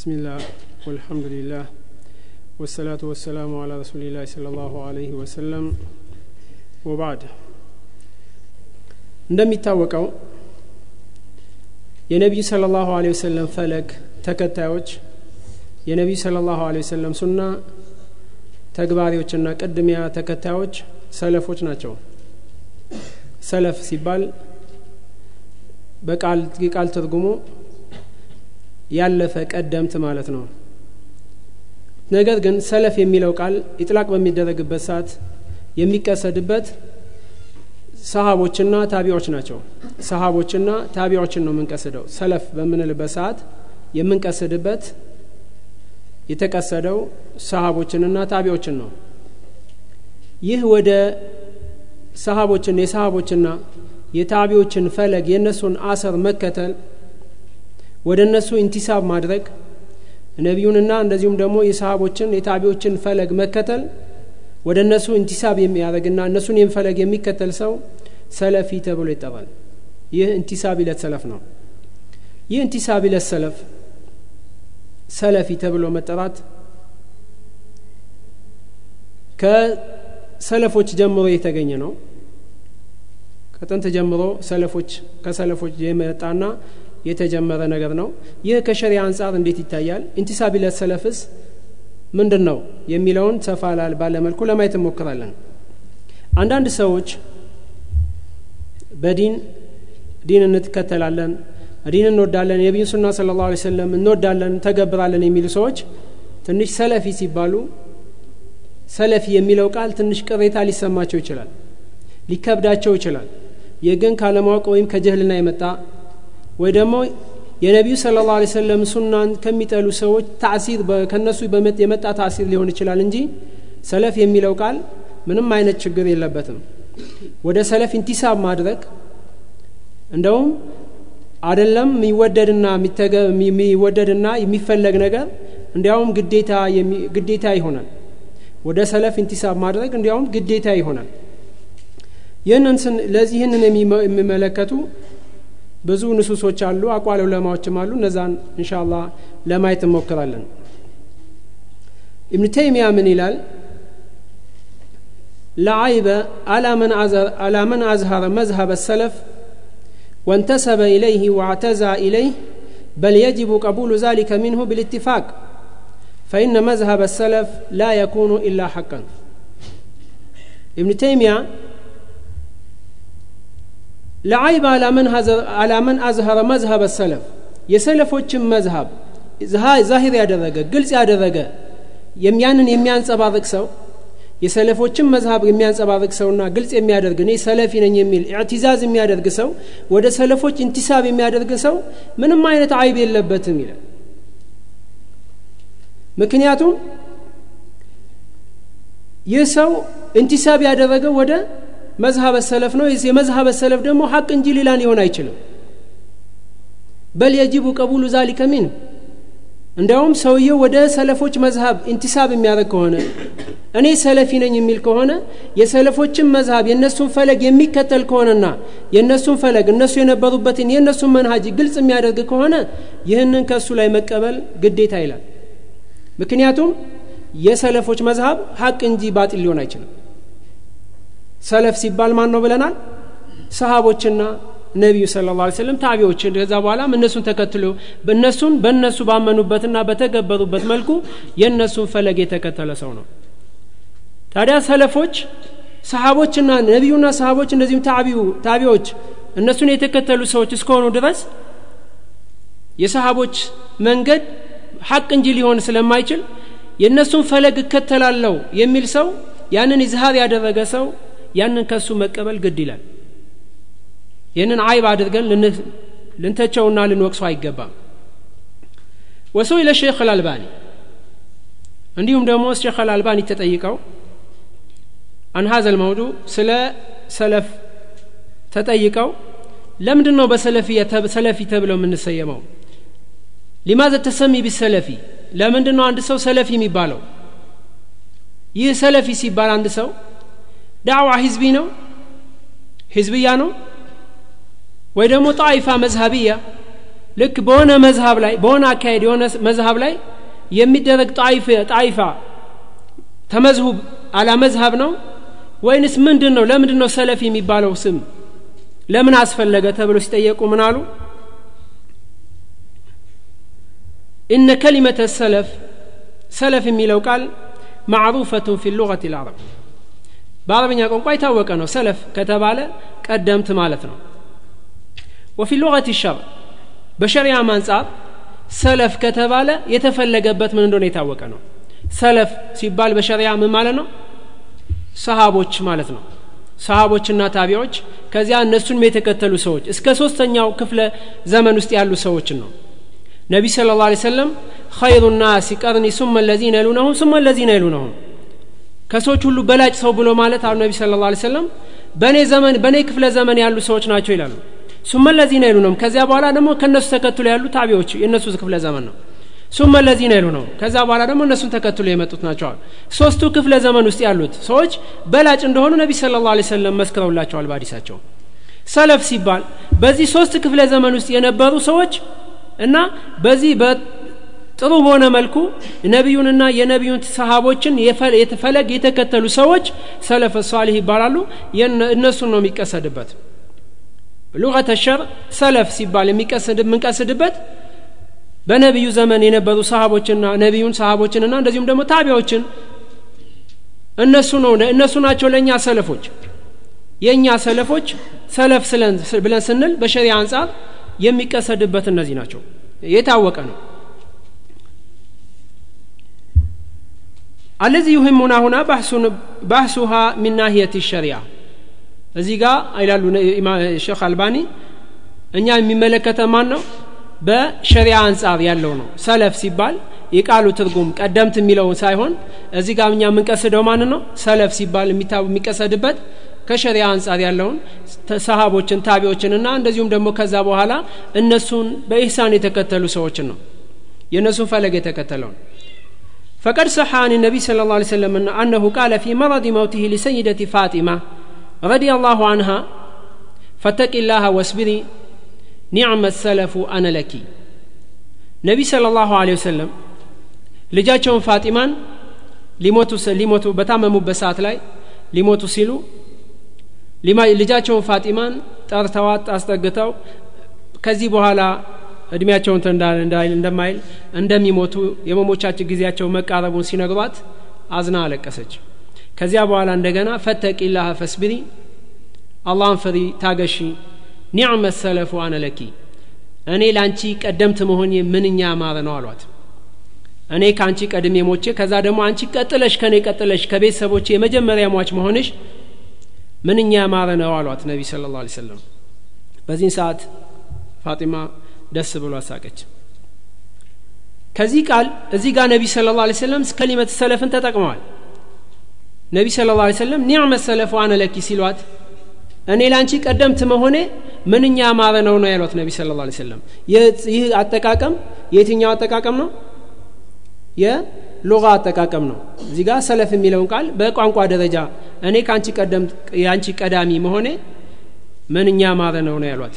بسم الله والحمد لله والصلاة والسلام على رسول الله صلى الله عليه وسلم وبعد እንደሚታወቀው የነቢዩ ስለ ላሁ ለ ወሰለም ፈለግ ተከታዮች የነቢዩ ስለ ላሁ ለ ወሰለም ሱና ተግባሪዎችና ቅድሚያ ተከታዮች ሰለፎች ናቸው ሰለፍ ሲባል በቃል የቃል ትርጉሙ ያለፈ ቀደምት ማለት ነው። ነገር ግን ሰለፍ የሚለው ቃል ኢጥላቅ በሚደረግበት ሰዓት የሚቀሰድበት ሰሃቦችና ታቢዎች ናቸው። ሰሃቦችና ታቢዎችን ነው የምንቀስደው። ሰለፍ በምንልበት ሰዓት የምንቀስድበት የተቀሰደው ሰሃቦችንና ታቢዎችን ነው። ይህ ወደ ሰሃቦችን የሰሃቦችና የታቢዎችን ፈለግ የእነሱን አሰር መከተል ወደ እነሱ ኢንቲሳብ ማድረግ ነቢዩንና እንደዚሁም ደግሞ የሰሃቦችን የታቢዎችን ፈለግ መከተል ወደ እነሱ ኢንቲሳብ የሚያደርግና እነሱን ፈለግ የሚከተል ሰው ሰለፊ ተብሎ ይጠራል። ይህ ኢንቲሳብ ይለት ሰለፍ ነው። ይህ ኢንቲሳብ ይለት ሰለፍ ሰለፊ ተብሎ መጠራት ከሰለፎች ጀምሮ የተገኘ ነው። ከጥንት ጀምሮ ሰለፎች ከሰለፎች የመጣና የተጀመረ ነገር ነው። ይህ ከሸሪያ አንጻር እንዴት ይታያል? انتساب إلى السلف ስ ምንድን ነው የሚለውን ሰፋ ላል ባለ መልኩ ለማየት እንሞክራለን። አንዳንድ ሰዎች በዲን ዲን እንከተላለን ዲን እንወዳለን የነቢን ሱና صلى الله عليه وسلم እንወዳለን ተገብራለን የሚሉ ሰዎች ትንሽ ሰለፊ ሲባሉ ሰለፊ የሚለው ቃል ትንሽ ቅሬታ ሊሰማቸው ይችላል ሊከብዳቸው ይችላል። ይህ ግን ካለማወቅ ወይም ከጀህልና የመጣ ወይ ደግሞ የነቢዩ ስለ ላ ሰለም ሱናን ከሚጠሉ ሰዎች ታሲር ከነሱ የመጣ ታሲር ሊሆን ይችላል እንጂ ሰለፍ የሚለው ቃል ምንም አይነት ችግር የለበትም። ወደ ሰለፍ ኢንቲሳብ ማድረግ እንደውም አደለም የሚወደድና የሚወደድና የሚፈለግ ነገር እንዲያውም ግዴታ ይሆናል። ወደ ሰለፍ ኢንቲሳብ ማድረግ እንዲያውም ግዴታ ይሆናል። ይህንን ለዚህ ይህንን የሚመለከቱ ብዙ ንሱሶች አሉ አቋል ዑለማዎችም አሉ እነዛን እንሻ አላህ ለማየት እንሞክራለን ኢብን ተይሚያ ምን ይላል لعيب على من أزهر مذهب السلف وانتسب إليه واعتزى إليه بل يجب قبول ذلك منه بالاتفاق فإن مذهب السلف لا يكون إلا حقا ابن تيمية ለአይብ አላመን አዝሀረ መዝሀብ ሰለፍ። የሰለፎችን መዝሀብ ዛሂር ያደረገ ግልጽ ያደረገ ያንን የሚያንጸባርቅ ሰው የሰለፎችን መዝሀብ የሚያንጸባርቅ ሰውና ግልጽ የሚያደርግ እኔ ሰለፊ ነኝ የሚል ኢዕቲዛዝ የሚያደርግ ሰው ወደ ሰለፎች ኢንቲሳብ የሚያደርግ ሰው ምንም አይነት አይብ የለበትም ይላል። ምክንያቱም ይህ ሰው ኢንቲሳብ ያደረገው ወደ መዝሀበ ሰለፍ ነው። የመዝሀበ ሰለፍ ደግሞ ሐቅ እንጂ ሌላ ሊሆን አይችልም። በል የጅቡ ቀቡሉ ዛሊከ ሚን። እንዲያውም ሰውየው ወደ ሰለፎች መዝሀብ ኢንቲሳብ የሚያደርግ ከሆነ እኔ ሰለፊ ነኝ የሚል ከሆነ የሰለፎችን መዝሀብ የእነሱን ፈለግ የሚከተል ከሆነና የእነሱን ፈለግ እነሱ የነበሩበትን የእነሱን መንሃጅ ግልጽ የሚያደርግ ከሆነ ይህንን ከእሱ ላይ መቀበል ግዴታ ይላል። ምክንያቱም የሰለፎች መዝሀብ ሐቅ እንጂ ባጢል ሊሆን አይችልም ሰለፍ ሲባል ማን ነው ብለናል? ሰሃቦችና ነቢዩ ስለ ላ ስለም ታቢዎችን። ከዛ በኋላም እነሱን ተከትሎ እነሱን በእነሱ ባመኑበትና በተገበሩበት መልኩ የእነሱን ፈለግ የተከተለ ሰው ነው። ታዲያ ሰለፎች ሰሃቦችና ነቢዩና ሰሃቦች እንደዚሁም ታቢዎች እነሱን የተከተሉ ሰዎች እስከሆኑ ድረስ የሰሃቦች መንገድ ሐቅ እንጂ ሊሆን ስለማይችል የእነሱን ፈለግ እከተላለሁ የሚል ሰው ያንን ኢዝሃር ያደረገ ሰው ያንን ከሱ መቀበል ግድ ይላል። ይህንን አይብ አድርገን ልንተቸውና ልንወቅሰው አይገባም። وسئل الشيخ الألباني። እንዲሁም ደግሞ ሼክ አልአልባኒ ተጠይቀው عن هذا الموضوع ስለ ሰለፍ ተጠይቀው ለምንድን ነው በሰለፊ ተብለው የምንሰየመው? لماذا التسمي بالسلفي? ለምንድን ነው አንድ ሰው ሰለፊ የሚባለው? ይህ ሰለፊ ሲባል አንድ ሰው ዳዕዋ ሂዝቢ ነው? ሂዝብያ ነው? ወይ ደግሞ ጣይፋ መዝሀብያ ልክ በሆነ መዝሀብ ላይ በሆነ አካሄድ የሆነ መዝሀብ ላይ የሚደረግ ጣይፋ ተመዝሁብ አላ መዝሀብ ነው? ወይንስ ምንድን ነው ለምንድን ነው ሰለፊ የሚባለው ስም? ለምን አስፈለገ ተብሎ ሲጠየቁ ምን አሉ? ኢነ ከሊመተ ሰለፍ ሰለፍ የሚለው ቃል ማዕሩፈቱን ፊ ሉገት ልዓረብ በአረብኛ ቋንቋ የታወቀ ነው። ሰለፍ ከተባለ ቀደምት ማለት ነው። ወፊ ሉገት ሸር በሸሪያም አንጻር ሰለፍ ከተባለ የተፈለገበት ምን እንደሆነ የታወቀ ነው። ሰለፍ ሲባል በሸሪያ ምን ማለት ነው? ሰሃቦች ማለት ነው። ሰሃቦችና ታቢዎች ከዚያ እነሱንም የተከተሉ ሰዎች እስከ ሶስተኛው ክፍለ ዘመን ውስጥ ያሉ ሰዎችን ነው። ነቢ ስለ ላ ሰለም ኸይሩ ናሲ ቀርኒ ሱመ ለዚነ የሉነሁም ሱመ ለዚነ የሉነሁም ከሰዎች ሁሉ በላጭ ሰው ብሎ ማለት አሉ ነቢ ስለ ላ ሰለም በእኔ ዘመን በእኔ ክፍለ ዘመን ያሉ ሰዎች ናቸው ይላሉ። ሱመ ለዚነ የሉነሁም ከዚያ በኋላ ደግሞ ከእነሱ ተከትሎ ያሉ ታቢዎች የእነሱ ክፍለ ዘመን ነው። ሱመ ለዚነ ይሉ ነው ከዛ በኋላ ደግሞ እነሱን ተከትሎ የመጡት ናቸዋል ሶስቱ ክፍለ ዘመን ውስጥ ያሉት ሰዎች በላጭ እንደሆኑ ነቢ ስለ ላ ሰለም መስክረውላቸዋል በአዲሳቸው ሰለፍ ሲባል በዚህ ሶስት ክፍለ ዘመን ውስጥ የነበሩ ሰዎች እና በዚህ ጥሩ በሆነ መልኩ ነቢዩንና የነቢዩን ሰሃቦችን ፈለግ የተከተሉ ሰዎች ሰለፍ ሳሊህ ይባላሉ። እነሱን ነው የሚቀሰድበት። ሉቀተ ሸር ሰለፍ ሲባል የምንቀስድበት በነቢዩ ዘመን የነበሩ ሰሃቦችና ነቢዩን ሰሃቦችንና እንደዚሁም ደግሞ ታቢያዎችን እነሱ ነው እነሱ ናቸው ለእኛ ሰለፎች። የእኛ ሰለፎች ሰለፍ ብለን ስንል በሸሪያ አንጻር የሚቀሰድበት እነዚህ ናቸው። የታወቀ ነው አለዚህ ይህሙና ሁና ባሕሱሃ ሚን ናህየት ሸሪያ እዚህ ጋር ይላሉ ሼክ አልባኒ እኛ የሚመለከተ ማን ነው በሸሪያ አንጻር ያለው ነው። ሰለፍ ሲባል የቃሉ ትርጉም ቀደምት የሚለውን ሳይሆን እዚህ ጋር እኛ የምንቀስደው ማን ነው? ሰለፍ ሲባል የሚቀሰድበት ከሸሪያ አንጻር ያለውን ሰሃቦችን ታቢዎችንና እንደዚሁም ደግሞ ከዛ በኋላ እነሱን በኢህሳን የተከተሉ ሰዎችን ነው። የእነሱን ፈለግ የተከተለውን فقد صح عن النبي صلى الله عليه وسلم أنه قال في مرض موته لسيدة فاطمة رضي الله عنها فاتق الله واصبري ኒዕመ ሰለፉ አነ ለኪ ነቢ ስለ ላሁ ለ ወሰለም ልጃቸውን ፋጢማን ሊሞቱ ሊሞቱ በታመሙበት ሰዓት ላይ ሊሞቱ ሲሉ ልጃቸውን ፋጢማን ጠርተዋት አስጠግተው ከዚህ በኋላ እድሜያቸውን እንደማይል እንደሚሞቱ የመሞቻችን ጊዜያቸው መቃረቡን ሲነግሯት አዝና አለቀሰች። ከዚያ በኋላ እንደገና ፈተቂ ላህ ፈስቢሪ አላህን ፍሪ ታገሺ ኒዕመ ሰለፉ አነ ለኪ እኔ ለአንቺ ቀደምት መሆን ምንኛ ያማረ ነው አሏት። እኔ ከአንቺ ቀድሜ ሞቼ ከዛ ደግሞ አንቺ ቀጥለሽ ከእኔ ቀጥለሽ ከቤተሰቦቼ የመጀመሪያ ሟች መሆንሽ ምንኛ ያማረ ነው አሏት ነቢ ስለ ላ ሰለም በዚህን ሰዓት ፋጢማ ደስ ብሎ አሳቀች ከዚህ ቃል እዚህ ጋር ነቢ ስለ ላ ሰለም ከሊመት ሰለፍን ተጠቅመዋል። ነቢ ስለ ላ ሰለም ኒዕመ ሰለፉ አነ ሲሏት እኔ ለአንቺ ቀደምት መሆኔ ምንኛ ያማረ ነው ነው ያሏት ነቢ ስለ ላ ሰለም ይህ አጠቃቀም የትኛው አጠቃቀም ነው? የሉጋ አጠቃቀም ነው። እዚህ ጋር ሰለፍ የሚለውን ቃል በቋንቋ ደረጃ እኔ ከአንቺ ቀደም የአንቺ ቀዳሚ መሆኔ ምንኛ ያማረ ነው ነው ያሏት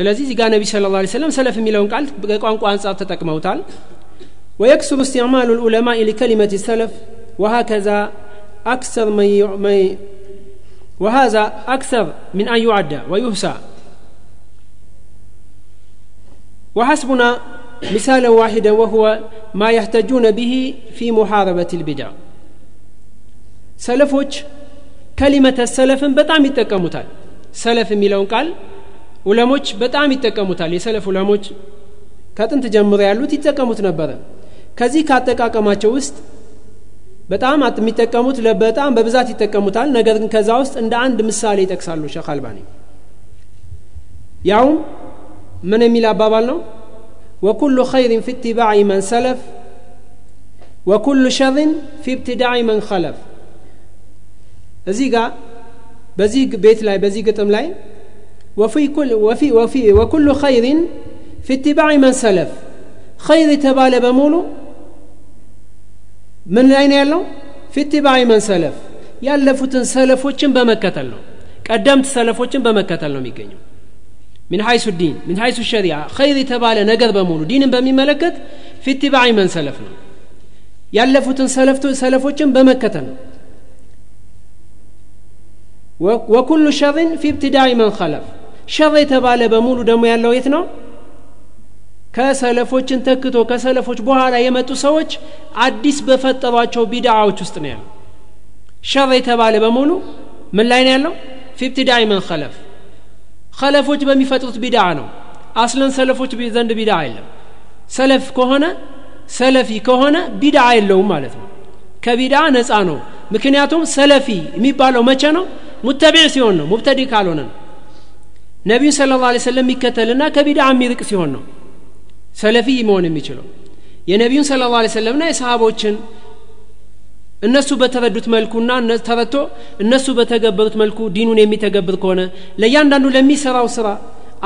ስለዚህ እዚህ ጋር ነቢ ስለ ላ ሰለም ሰለፍ የሚለውን ቃል ከቋንቋ አንጻር ተጠቅመውታል። ويكثر استعمال العلماء لكلمة السلف وهكذا أكثر من وهذا أكثر من أن يعد ويهسى وحسبنا مثالا واحدا وهو ما يحتجون به في محاربة البدع سلفوش كلمة السلف بتعم التكمتال سلف ميلون قال ኡለሞች በጣም ይጠቀሙታል። የሰለፍ ኡለሞች ከጥንት ጀምሮ ያሉት ይጠቀሙት ነበረ። ከዚህ ካጠቃቀማቸው ውስጥ በጣም የሚጠቀሙት በጣም በብዛት ይጠቀሙታል። ነገር ግን ከዛ ውስጥ እንደ አንድ ምሳሌ ይጠቅሳሉ ሸክ አልባኒ። ያውም ምን የሚል አባባል ነው? وكل خير في اتباع من سلف وكل شر في ابتداع من خلف። እዚህ ጋር በዚህ ቤት ላይ በዚህ ግጥም ላይ وكل خير في اتباع من سلف ኸይር የተባለ በሙሉ ምን ላይ ነው ያለው في اتباع من سلف ያለፉትን ሰለፎችን በመከተል ነው ቀደምት ሰለፎችን በመከተል ነው የሚገኘው من حيث الدين من حيث الشريعة ኸይር የተባለ ነገር በሙሉ ዲንን በሚመለከት في اتباع من سلف ነው ያለፉትን ሰለፎችን በመከተል ነው وكل شر في ابتداع من خلف ሸር የተባለ በሙሉ ደግሞ ያለው የት ነው? ከሰለፎችን ተክቶ ከሰለፎች በኋላ የመጡ ሰዎች አዲስ በፈጠሯቸው ቢድዓዎች ውስጥ ነው ያለው። ሸር የተባለ በሙሉ ምን ላይ ነው ያለው? في من خلف። ኸለፎች በሚፈጥሩት ቢድዓ ነው። أصلا ሰለፎች ዘንድ ቢድዓ የለም። ሰለፍ ከሆነ ሰለፊ ከሆነ ቢድዓ የለውም ማለት ነው። ከቢድዓ ነፃ ነው። ምክንያቱም ሰለፊ የሚባለው መቼ ነው? متبع ሲሆን ነው። مبتدع ካልሆነ ነው ነቢዩን ስለ ላ ሰለም የሚከተልና ከቢድዓ የሚርቅ ሲሆን ነው ሰለፊ መሆን የሚችለው። የነቢዩን ስለ ላ ሰለምና የሰሃቦችን እነሱ በተረዱት መልኩና ተረቶ እነሱ በተገበሩት መልኩ ዲኑን የሚተገብር ከሆነ ለእያንዳንዱ ለሚሰራው ስራ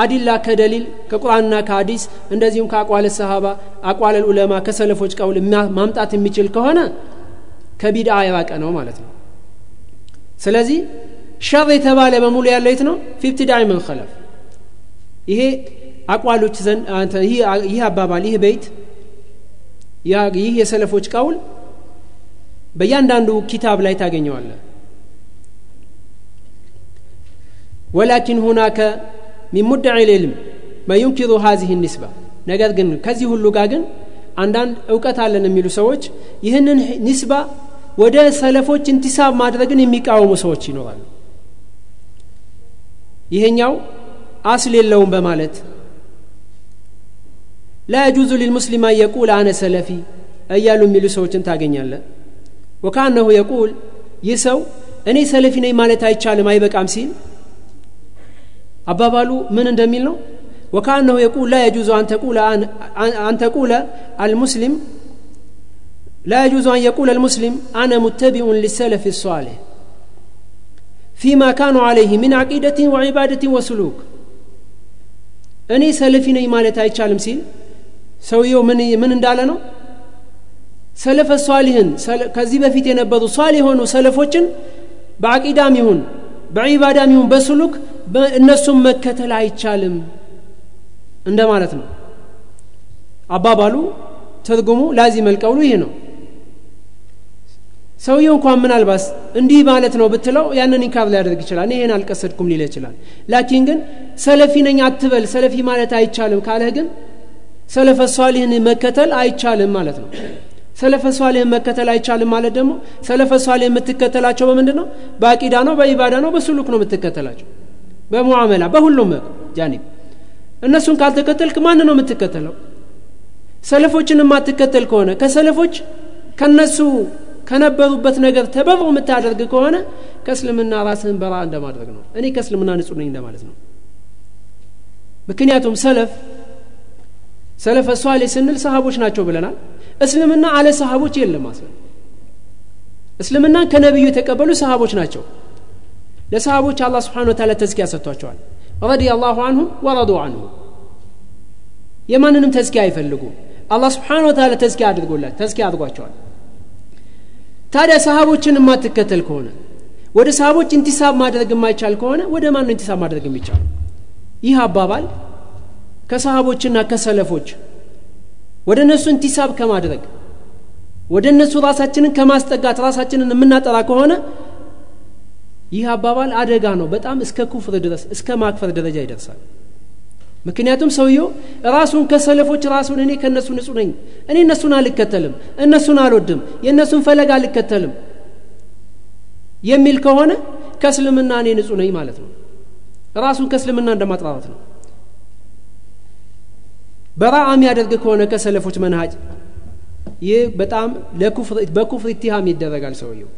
አዲላ ከደሊል ከቁርአንና ከሀዲስ እንደዚሁም ከአቋለ ሰሃባ አቋለ ኡለማ ከሰለፎች ቀውል ማምጣት የሚችል ከሆነ ከቢድዓ የራቀ ነው ማለት ነው። ስለዚህ ሸር የተባለ በሙሉ ያለው የት ነው? ፊብትዳዕ ምን ኸለፍ። ይሄ አቋሎች ይህ አባባል ይህ በይት ይህ የሰለፎች ቀውል በእያንዳንዱ ኪታብ ላይ ታገኘዋለ ወላኪን ሁናከ ሚን ልዕልም መዩንኪሩ ሀዚህ ኒስባ። ነገር ግን ከዚህ ሁሉ ጋር ግን አንዳንድ እውቀት አለን የሚሉ ሰዎች ይህንን ኒስባ ወደ ሰለፎች እንቲሳብ ማድረግን የሚቃወሙ ሰዎች ይኖራሉ ይሄኛው አስል የለውም በማለት ላያጁዙ ሊልሙስሊም አን የቁል አነ ሰለፊ እያሉ የሚሉ ሰዎችን ታገኛለ ወካነሁ የቁል ይህ ሰው እኔ ሰለፊ ነኝ ማለት አይቻልም አይበቃም ሲል አባባሉ ምን እንደሚል ነው? ወካአነሁ የቁል ላ የጁዙ አን አልሙስሊም ላ አን የቁል አልሙስሊም አነ ሙተቢኡን ሊሰለፊ ሷሌህ ፊማ ካኑ አለይህ ሚን አቂደትን ወዒባደትን ወስሉክ እኔ ሰለፊ ነኝ ማለት አይቻልም ሲል ሰውየው ምን እንዳለ ነው? ሰለፈ ሷሊህን ከዚህ በፊት የነበሩ ሷሊ የሆኑ ሰለፎችን በአቂዳም ይሁን በዒባዳም ይሁን በስሉክ እነሱም መከተል አይቻልም እንደማለት ነው። አባባሉ ትርጉሙ ላዚም አልቀውሉ ይህ ነው። ሰውየው እንኳን ምናልባስ እንዲህ ማለት ነው ብትለው ያንን ኢንካር ሊያደርግ ይችላል። ይሄን አልቀሰድኩም ሊለ ይችላል። ላኪን ግን ሰለፊ ነኝ አትበል ሰለፊ ማለት አይቻልም ካለህ ግን ሰለፈ ሷሊህን መከተል አይቻልም ማለት ነው። ሰለፈ ሷሊህን መከተል አይቻልም ማለት ደግሞ ሰለፈ ሷሊህ የምትከተላቸው በምንድን ነው? በአቂዳ ነው በኢባዳ ነው በስሉክ ነው የምትከተላቸው። በሙዓመላ በሁሉም ጃኒብ። እነሱን ካልተከተልክ ማን ነው የምትከተለው? ሰለፎችን የማትከተል ከሆነ ከሰለፎች ከነሱ ከነበሩበት ነገር ተበሩ የምታደርግ ከሆነ ከእስልምና ራስህን በራ እንደማድረግ ነው። እኔ ከእስልምና ንጹህ ነኝ እንደማለት ነው። ምክንያቱም ሰለፍ ሰለፈ ሷሌ ስንል ሰሃቦች ናቸው ብለናል። እስልምና አለ ሰሃቦች የለም አስለ እስልምናን ከነቢዩ የተቀበሉ ሰሃቦች ናቸው። ለሰሃቦች አላህ ስብሓን ወተላ ተዝኪያ ሰጥቷቸዋል። ረዲ አላሁ አንሁም ወረዱ አንሁ። የማንንም ተዝኪያ አይፈልጉም። አላህ ስብሓን ወተላ ተዝኪያ አድርጎላል ተዝኪያ አድርጓቸዋል ታዲያ ሰሃቦችን የማትከተል ከሆነ ወደ ሰሃቦች ኢንቲሳብ ማድረግ የማይቻል ከሆነ ወደ ማን ነው ኢንቲሳብ ማድረግ የሚቻል ይህ አባባል ከሰሃቦችና ከሰለፎች ወደ እነሱ ኢንቲሳብ ከማድረግ ወደ እነሱ ራሳችንን ከማስጠጋት ራሳችንን የምናጠራ ከሆነ ይህ አባባል አደጋ ነው። በጣም እስከ ኩፍር ድረስ እስከ ማክፈር ደረጃ ይደርሳል ምክንያቱም ሰውየው ራሱን ከሰለፎች ራሱን እኔ ከእነሱ ንጹህ ነኝ። እኔ እነሱን አልከተልም እነሱን አልወድም የእነሱን ፈለግ አልከተልም የሚል ከሆነ ከእስልምና እኔ ንጹህ ነኝ ማለት ነው። ራሱን ከእስልምና እንደማጥራራት ነው። በራአ የሚያደርግ ከሆነ ከሰለፎች መንሃጅ ይህ በጣም በኩፍር ኢትሃም ይደረጋል ሰውየው።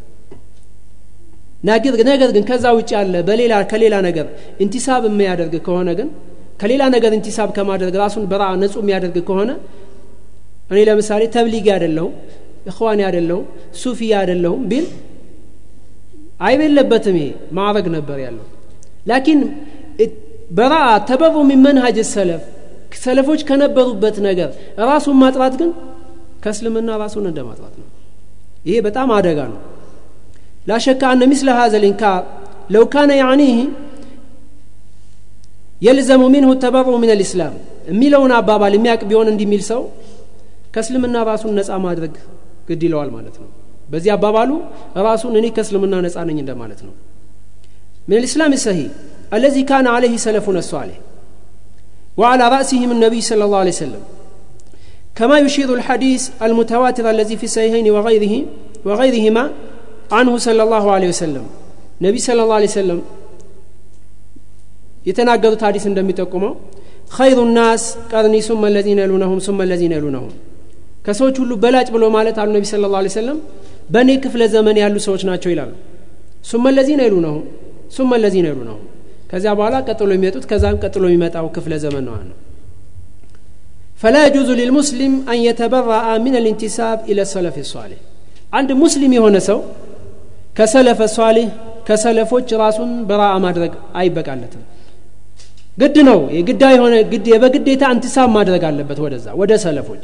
ነገር ግን ከዛ ውጭ ያለ በሌላ ከሌላ ነገር ኢንቲሳብ የሚያደርግ ከሆነ ግን ከሌላ ነገር ኢንቲሳብ ከማድረግ ራሱን በራ ነጹ የሚያደርግ ከሆነ እኔ ለምሳሌ ተብሊጊ አይደለሁም እኽዋኔ አይደለሁም ሱፊያ አይደለሁም ቢል አይብ የለበትም ይሄ ማዕረግ ነበር ያለው ላኪን በራ ተበሩ ሚን መንሃጅ ሰለፍ ሰለፎች ከነበሩበት ነገር ራሱን ማጥራት ግን ከእስልምና ራሱን እንደ ማጥራት ነው ይሄ በጣም አደጋ ነው لا شك أن مثل هذا الإنكار لو كان يعنيه የልዘሙ ሚንሁ ተበሩ ምን ልእስላም የሚለውን አባባል የሚያውቅ ቢሆን እንዲሚል ሰው ከእስልምና ራሱን ነፃ ማድረግ ግድ ይለዋል ማለት ነው በዚህ አባባሉ ራሱን እኔ ከእስልምና ነፃ ነኝ እንደማለት ነው من الإسلام الصحيح الذي كان عليه سلفنا الصالح وعلى رأسهم النبي صلى الله عليه وسلم كما يشير الحديث المتواتر الذي في الصحيحين وغيره وغيرهما عنه صلى الله عليه وسلم نبي صلى الله عليه وسلم የተናገሩት ሀዲስ እንደሚጠቁመው ኸይሩ ናስ ቀርኒ ሱመ ለዚነ የሉነሁም ሱመ ለዚነ የሉነሁም። ከሰዎች ሁሉ በላጭ ብሎ ማለት አሉ ነቢ ስለ ላ ሰለም በእኔ ክፍለ ዘመን ያሉ ሰዎች ናቸው ይላሉ። ሱመ ለዚነ የሉነሁም ሱመ ለዚነ የሉነሁም። ከዚያ በኋላ ቀጥሎ የሚመጡት ከዛም ቀጥሎ የሚመጣው ክፍለ ዘመን ነው ነው ፈላ የጁዙ ሊልሙስሊም አን የተበረአ ምን ልንቲሳብ ኢለ ሰለፍ ሷሌህ አንድ ሙስሊም የሆነ ሰው ከሰለፈ ሷሌህ ከሰለፎች ራሱን በራአ ማድረግ አይበቃለትም ግድ ነው የግዳ የሆነ በግዴታ እንቲሳብ ማድረግ አለበት ወደዛ ወደ ሰለፎች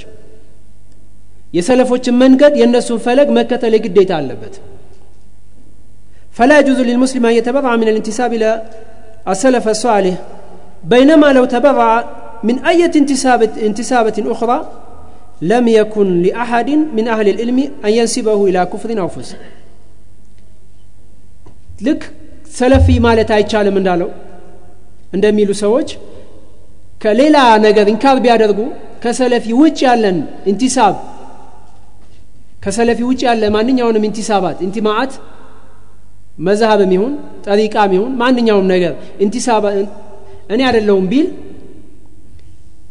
የሰለፎችን መንገድ የእነሱን ፈለግ መከተል የግዴታ አለበት فلا يجوز للمسلم أن يتبرع من الانتساب إلى السلف الصالح بينما لو تبرع من أي انتسابة, انتسابة أخرى لم يكن لأحد من أهل العلم أن ينسبه إلى كفر أو فسق لك سلفي ማለት አይቻልም እንዳለው እንደሚሉ ሰዎች ከሌላ ነገር إنكار ቢያደርጉ ከሰለፊ ውጭ ያለን انتساب ከሰለፊ ውጭ ያለ ማንኛውንም انتسابات انتماءات መዛሀብም ይሁን ጠሪቃም ይሁን ማንኛውም ነገር انتساب እኔ አይደለሁም ቢል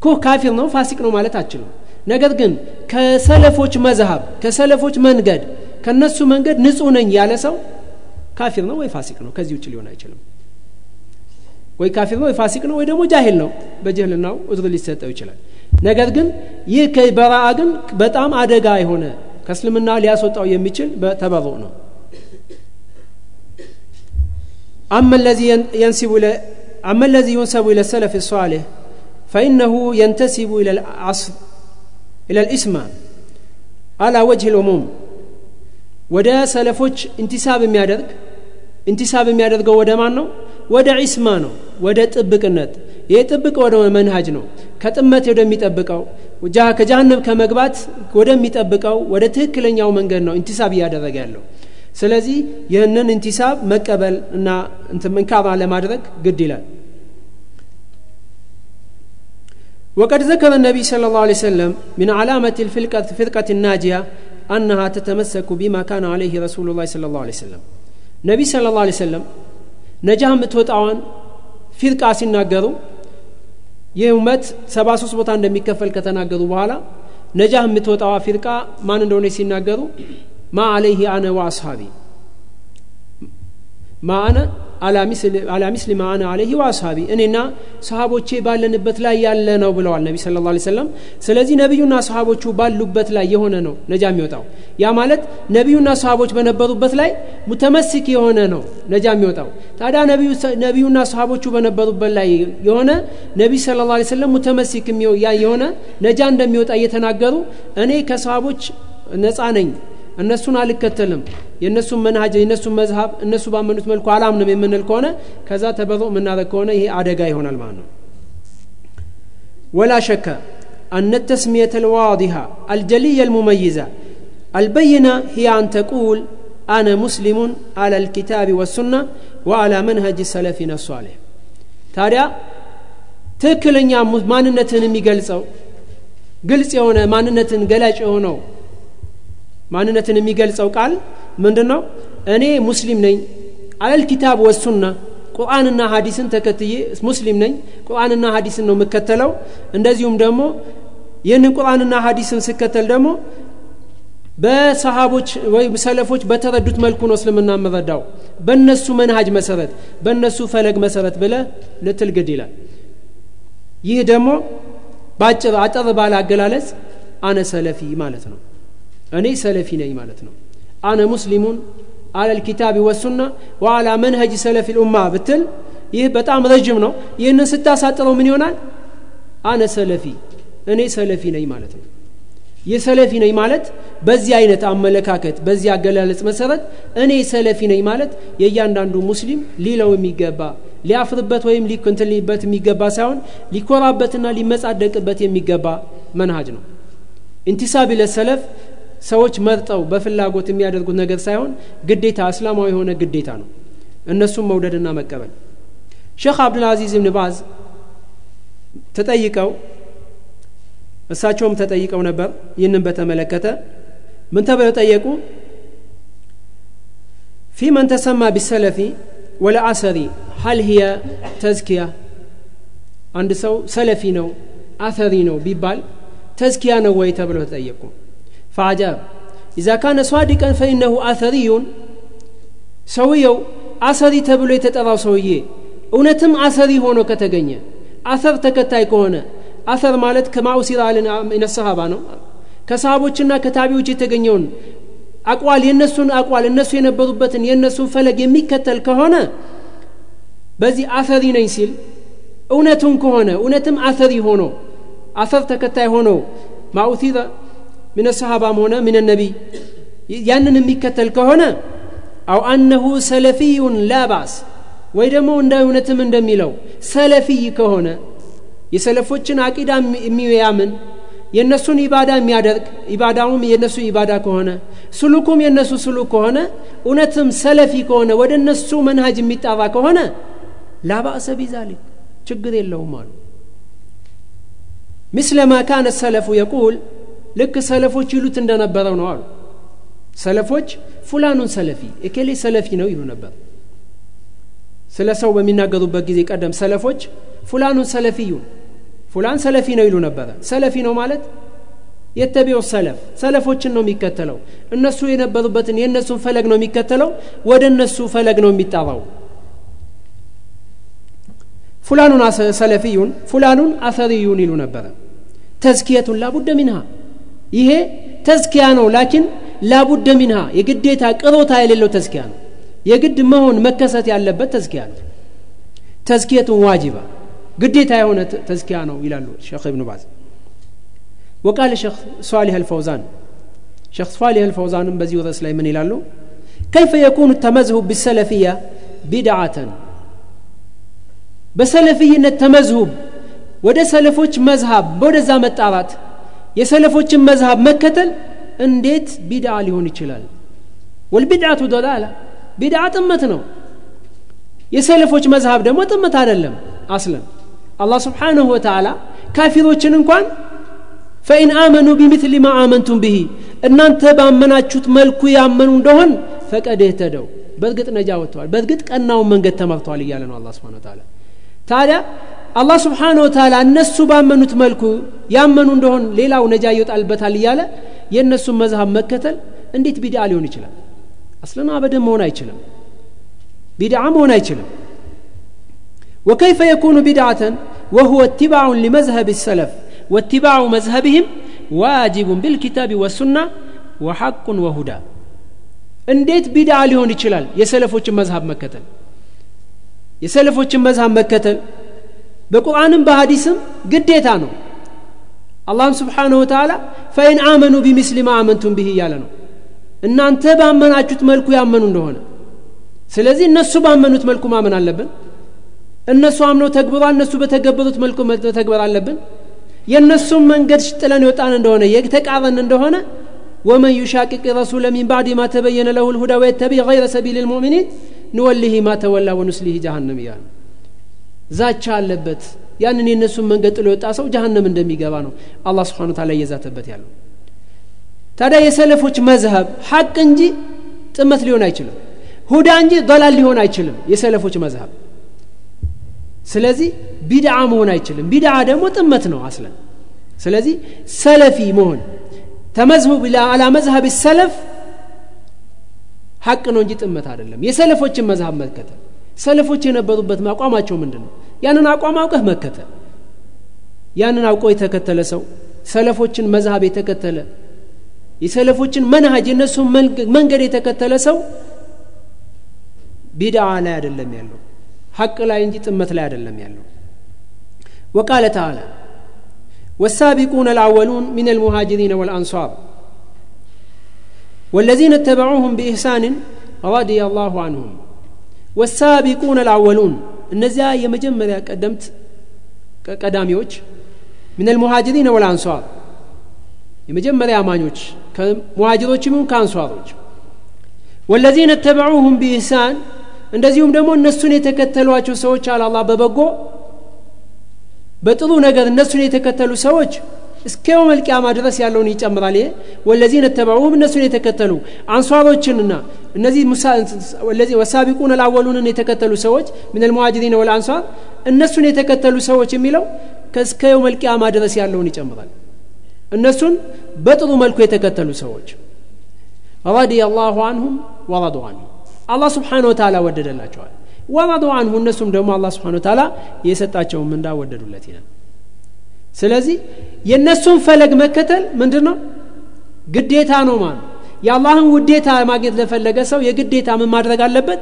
ኮ ካፊር ነው ፋሲቅ ነው ማለት አችልም ነገር ግን ከሰለፎች መዝሀብ ከሰለፎች መንገድ ከነሱ መንገድ ንጹህ ነኝ ያለ ሰው ካፊር ነው ወይ ፋሲቅ ነው? ከዚህ ውጭ ሊሆን አይችልም ወይ ካፊር ነው ፋሲቅ ነው ወይ ደግሞ ጃሂል ነው። በጅህልናው ዑዝር ሊሰጠው ይችላል። ነገር ግን ይህ በራአ ግን በጣም አደጋ የሆነ ከእስልምና ሊያስወጣው የሚችል ተበሩእ ነው። أما الذي ينسب إلى أما الذي ينسب إلى السلف الصالح فإنه ينتسب إلى العصر إلى الإسمة على وجه العموم ودا سلفوش انتساب ميادرك انتساب የሚያደርገው ወደ ማን ነው ወደ ዒስማ ነው ወደ ጥብቅነት ይህ ጥብቅ ወደ መንሃጅ ነው ከጥመት ወደሚጠብቀው ከጃሃንም ከመግባት ወደሚጠብቀው ወደ ትክክለኛው መንገድ ነው ኢንቲሳብ እያደረገ ያለው ስለዚህ ይህንን ኢንቲሳብ መቀበል እና እንካባ ለማድረግ ግድ ይላል وقد ذكر النبي صلى الله عليه وسلم من علامة الفرقة فرقة الناجية أنها تتمسك بما كان عليه رسول الله صلى الله عليه وسلم ነቢይ ሰለላሁ ዐለይሂ ወሰለም ነጃህ የምትወጣዋን ፊርቃ ሲናገሩ ይህ እመት ሰባ ሶስት ቦታ እንደሚከፈል ከተናገሩ በኋላ ነጃህ የምትወጣዋ ፊርቃ ማን እንደሆነ ሲናገሩ ማ አለይህ አነ ወአስሃቢ ማ አነ አላ ሚስሊ ማ አነ አለይህ ወአስሃቢ እኔና ሰሃቦቼ ባለንበት ላይ ያለ ነው ብለዋል ነቢ ስለ ላ ሰለም ስለዚህ ነቢዩና ሰሃቦቹ ባሉበት ላይ የሆነ ነው ነጃ የሚወጣው። ያ ማለት ነቢዩና ሰሃቦች በነበሩበት ላይ ሙተመስክ የሆነ ነው ነጃ የሚወጣው። ታዲያ ነቢዩና ሰሃቦቹ በነበሩበት ላይ የሆነ ነቢ ስለ ላ ሰለም ሙተመስክ የሆነ ነጃ እንደሚወጣ እየተናገሩ እኔ ከሰሃቦች ነፃ ነኝ እነሱን አልከተልም የእነሱን መንሃጅ የእነሱን መዝሀብ እነሱ ባመኑት መልኩ አላምንም የምንል ከሆነ ከዛ ተበሮ የምናደረግ ከሆነ ይሄ አደጋ ይሆናል ማለት ነው ولا شك أن التسمية الواضحة الجلية المميزة البينة هي أن تقول أنا مسلم على الكتاب والسنة وعلى منهج سلفنا الصالح ታዲያ ትክክለኛ ማንነትን የሚገልጸው ግልጽ የሆነ ማንነትን ገላጭ የሆነው ማንነትን የሚገልጸው ቃል ምንድን ነው እኔ ሙስሊም ነኝ አለል ኪታብ ወሱና ቁርአንና ሀዲስን ተከትዬ ሙስሊም ነኝ ቁርአንና ሀዲስን ነው የምከተለው። እንደዚሁም ደግሞ ይህንን ቁርአንና ሀዲስን ስከተል ደግሞ በሰሃቦች ወይ ሰለፎች በተረዱት መልኩ ነው እስልምና የምረዳው። በእነሱ መንሃጅ መሰረት በእነሱ ፈለግ መሰረት ብለ ልትል ግድ ይላል። ይህ ደግሞ በአጭር አጠር ባለ አገላለጽ አነ ሰለፊ ማለት ነው እኔ ሰለፊ ነኝ ማለት ነው አነ ሙስሊሙን አለ ልኪታብ ወሱና ወአላ መንሀጅ ሰለፊ ልኡማ ብትል ይህ በጣም ረጅም ነው ይህንን ስታሳጥረው ምን ይሆናል አነ ሰለፊ እኔ ሰለፊ ነኝ ማለት ነው ይህ ሰለፊ ነኝ ማለት በዚህ አይነት አመለካከት በዚህ አገላለጽ መሰረት እኔ ሰለፊ ነኝ ማለት የእያንዳንዱ ሙስሊም ሊለው የሚገባ ሊያፍርበት ወይም ሊንትልበት የሚገባ ሳይሆን ሊኮራበትና ሊመጻደቅበት የሚገባ መንሃጅ ነው ኢንቲሳብ ለሰለፍ ሰዎች መርጠው በፍላጎት የሚያደርጉት ነገር ሳይሆን ግዴታ እስላማዊ የሆነ ግዴታ ነው እነሱም መውደድና መቀበል ሼክ አብዱልአዚዝ ብን ባዝ ተጠይቀው እሳቸውም ተጠይቀው ነበር ይህንን በተመለከተ ምን ተብለው ጠየቁ في من تسمى بالسلف والأثري هل هي تزكية عند سو سلفي نو أثري نو بيبال تزكية نو ويتبلو تأيكم فعجاب إذا كان صادقا فإنه أثري سويو أثري تبلو يتتراو سويه እውነትም አሰሪ ሆኖ ከተገኘ አሰር ተከታይ ከሆነ አሰር ማለት ከማውሲራ ልን ሰሃባ ነው ከሰሃቦችና ከታቢዎች የተገኘውን አቋል የእነሱን አቋል እነሱ የነበሩበትን የእነሱን ፈለግ የሚከተል ከሆነ በዚህ አሰሪ ነኝ ሲል እውነቱን ከሆነ እውነትም አሰሪ ሆኖ አሰር ተከታይ ሆኖ ማኡሲረ ምን ሰሃባም ሆነ? ምን ነቢይ? ያንን የሚከተል ከሆነ አው አነሁ ሰለፊዩን ላባስ ወይ ደግሞ እንደ እውነትም እንደሚለው ሰለፊይ ከሆነ የሰለፎችን አቂዳ የሚያምን የእነሱን ኢባዳ የሚያደርግ ኢባዳውም የእነሱ ኢባዳ ከሆነ ስሉኩም የእነሱ ስሉክ ከሆነ እውነትም ሰለፊ ከሆነ ወደ እነሱ መንሃጅ የሚጣራ ከሆነ ላባእሰ ቢዛሊክ ችግር የለውም አሉ። ምስለ ማ ካነ ሰለፉ የቁል ልክ ሰለፎች ይሉት እንደነበረው ነው አሉ። ሰለፎች ፉላኑን ሰለፊ እኬሌ ሰለፊ ነው ይሉ ነበር። ስለ ሰው በሚናገሩበት ጊዜ ቀደም ሰለፎች ፉላኑን ሰለፊዩን ፉላን ሰለፊ ነው ይሉ ነበረ ሰለፊ ነው ማለት የተቢው ሰለፍ ሰለፎችን ነው የሚከተለው። እነሱ የነበሩበትን የእነሱን ፈለግ ነው የሚከተለው ወደ እነሱ ፈለግ ነው የሚጣራው። ፉላኑን ሰለፊዩን ፉላኑን አሰሪዩን ይሉ ነበረ ተዝኪየቱን ላቡደ ሚንሃ ይሄ ተዝኪያ ነው ላኪን ላቡደ ሚንሃ የግዴታ ቅሮታ የሌለው ተዝኪያ ነው የግድ መሆን መከሰት ያለበት ተዝኪያ ነው ተዝኪየቱን ዋጅባ ግዴታ የሆነ ተዝኪያ ነው ይላሉ ሼክ እብኑ ባዝ وقال شيخ صالح الفوزان شيخ صالح الفوزان بزي ርዕስ ላይ ምን ይላሉ كيف يكون التمذهب بالسلفية بدعة በሰለፍይነት ተመዝሁብ ወደ ሰለፎች መዝሃብ ወደዛ መጣራት የሰለፎችን መዝሃብ መከተል እንዴት ቢድዓ ሊሆን ይችላል? ወልቢድዓቱ ዶላላ። ቢድዓ ጥመት ነው። የሰለፎች መዝሃብ ደግሞ ጥመት አይደለም አስለን። አላህ ስብሓንሁ ወተዓላ ካፊሮችን እንኳን ፈኢን አመኑ ቢምትሊ ማ አመንቱም ብሂ እናንተ ባመናችሁት መልኩ ያመኑ እንደሆን ፈቀድ እህተደው። በእርግጥ ነጃ ወጥተዋል። በእርግጥ ቀናውን መንገድ ተመርተዋል እያለ ነው አላ ስብን ታዲያ አላህ ስብሓን ወተላ እነሱ ባመኑት መልኩ ያመኑ እንደሆን ሌላው ነጃ ይወጣልበታል እያለ የእነሱን መዝሃብ መከተል እንዴት ቢድአ ሊሆን ይችላል? አስለን አበደን መሆን አይችልም። ቢድዓ መሆን አይችልም። ወከይፈ የኩኑ ቢድዓተን ወሁወ እትባዑን ሊመዝሀብ ሰለፍ ወትባዑ መዝሀብህም ዋጅቡን ቢልኪታቢ ወሱና ወሐቁን ወሁዳ። እንዴት ቢድአ ሊሆን ይችላል? የሰለፎችን መዝሀብ መከተል። የሰለፎችን መዝሀብ መከተል በቁርአንም በሀዲስም ግዴታ ነው። አላህም ስብሓንሁ ወተዓላ ፈኢን አመኑ ቢሚስሊ ማ አመንቱም ብህ እያለ ነው። እናንተ ባመናችሁት መልኩ ያመኑ እንደሆነ። ስለዚህ እነሱ ባመኑት መልኩ ማመን አለብን። እነሱ አምነው ተግብሯል እነሱ በተገበሩት መልኩ መተግበር አለብን። የእነሱም መንገድ ጥለን የወጣን እንደሆነ የተቃረን እንደሆነ ወመን ዩሻቅቅ ረሱለ ሚን ባዕድ ማ ተበየነ ለሁ ልሁዳ ወየተቢ ገይረ ሰቢል ልሙእሚኒን ንወልህ ማ ተወላ ወኑስሊህ ጀሃነም እያለ ዛቻ አለበት። ያንን የእነሱን መንገድ ጥሎ የወጣ ሰው ጀሃነም እንደሚገባ ነው አላህ ስብሓን ታላ እየዛተበት ያለው። ታዲያ የሰለፎች መዝሀብ ሐቅ እንጂ ጥመት ሊሆን አይችልም ሁዳ እንጂ ضላል ሊሆን አይችልም የሰለፎች መዝሀብ። ስለዚህ ቢድዓ መሆን አይችልም። ቢድዓ ደግሞ ጥመት ነው አስለን። ስለዚህ ሰለፊ መሆን ተመዝሁብ አላ መዝሀብ ሰለፍ ሐቅ ነው እንጂ ጥመት አይደለም። የሰለፎችን መዝሀብ መከተል ሰለፎች የነበሩበት አቋማቸው ምንድን ነው ያንን አቋም አውቀህ መከተል ያንን አውቆ የተከተለ ሰው ሰለፎችን መዝሀብ የተከተለ የሰለፎችን መንሃጅ የእነሱን መንገድ የተከተለ ሰው ቢድዓ ላይ አይደለም ያለው ሐቅ ላይ እንጂ ጥመት ላይ አይደለም ያለው وقال تعالى والسابقون الأولون من المهاجرين والأنصار والذين اتبعوهم بإحسان رضي الله عنهم والسابقون الأولون. النزاع يمجم قدمت قداميوش. من المهاجرين والأنصار. يمجم مريا مانيوش كمهاجروش من كأنصاروش والذين اتبعوهم بإحسان عند زيوم دمون نسوني تكتلوا أشو سوتش على الله ببقو بتلو نقدر نسوني تكتلوا سوتش እስከ የውመል ቂያማ ድረስ ያለውን ይጨምራል። ይሄ ወለዚነ ተበዑሁም እነሱን የተከተሉ አንሷሮችንና እነዚህ ወሳቢቁን አልአወሉንን የተከተሉ ሰዎች ምን ልሙሃጅሪን ወልአንሷር እነሱን የተከተሉ ሰዎች የሚለው ከእስከ የውመል ቂያማ ድረስ ያለውን ይጨምራል። እነሱን በጥሩ መልኩ የተከተሉ ሰዎች ረዲ አላሁ አንሁም ወረዱ አንሁ። አላህ ስብሓን ወተላ ወደደላቸዋል። ወረዱ አንሁ እነሱም ደግሞ አላህ ስብሓን ወተላ የሰጣቸውን ምንዳ ይላል ስለዚህ የእነሱን ፈለግ መከተል ምንድን ነው ግዴታ ነው ማለት የአላህን ውዴታ ማግኘት ለፈለገ ሰው የግዴታ ምን ማድረግ አለበት?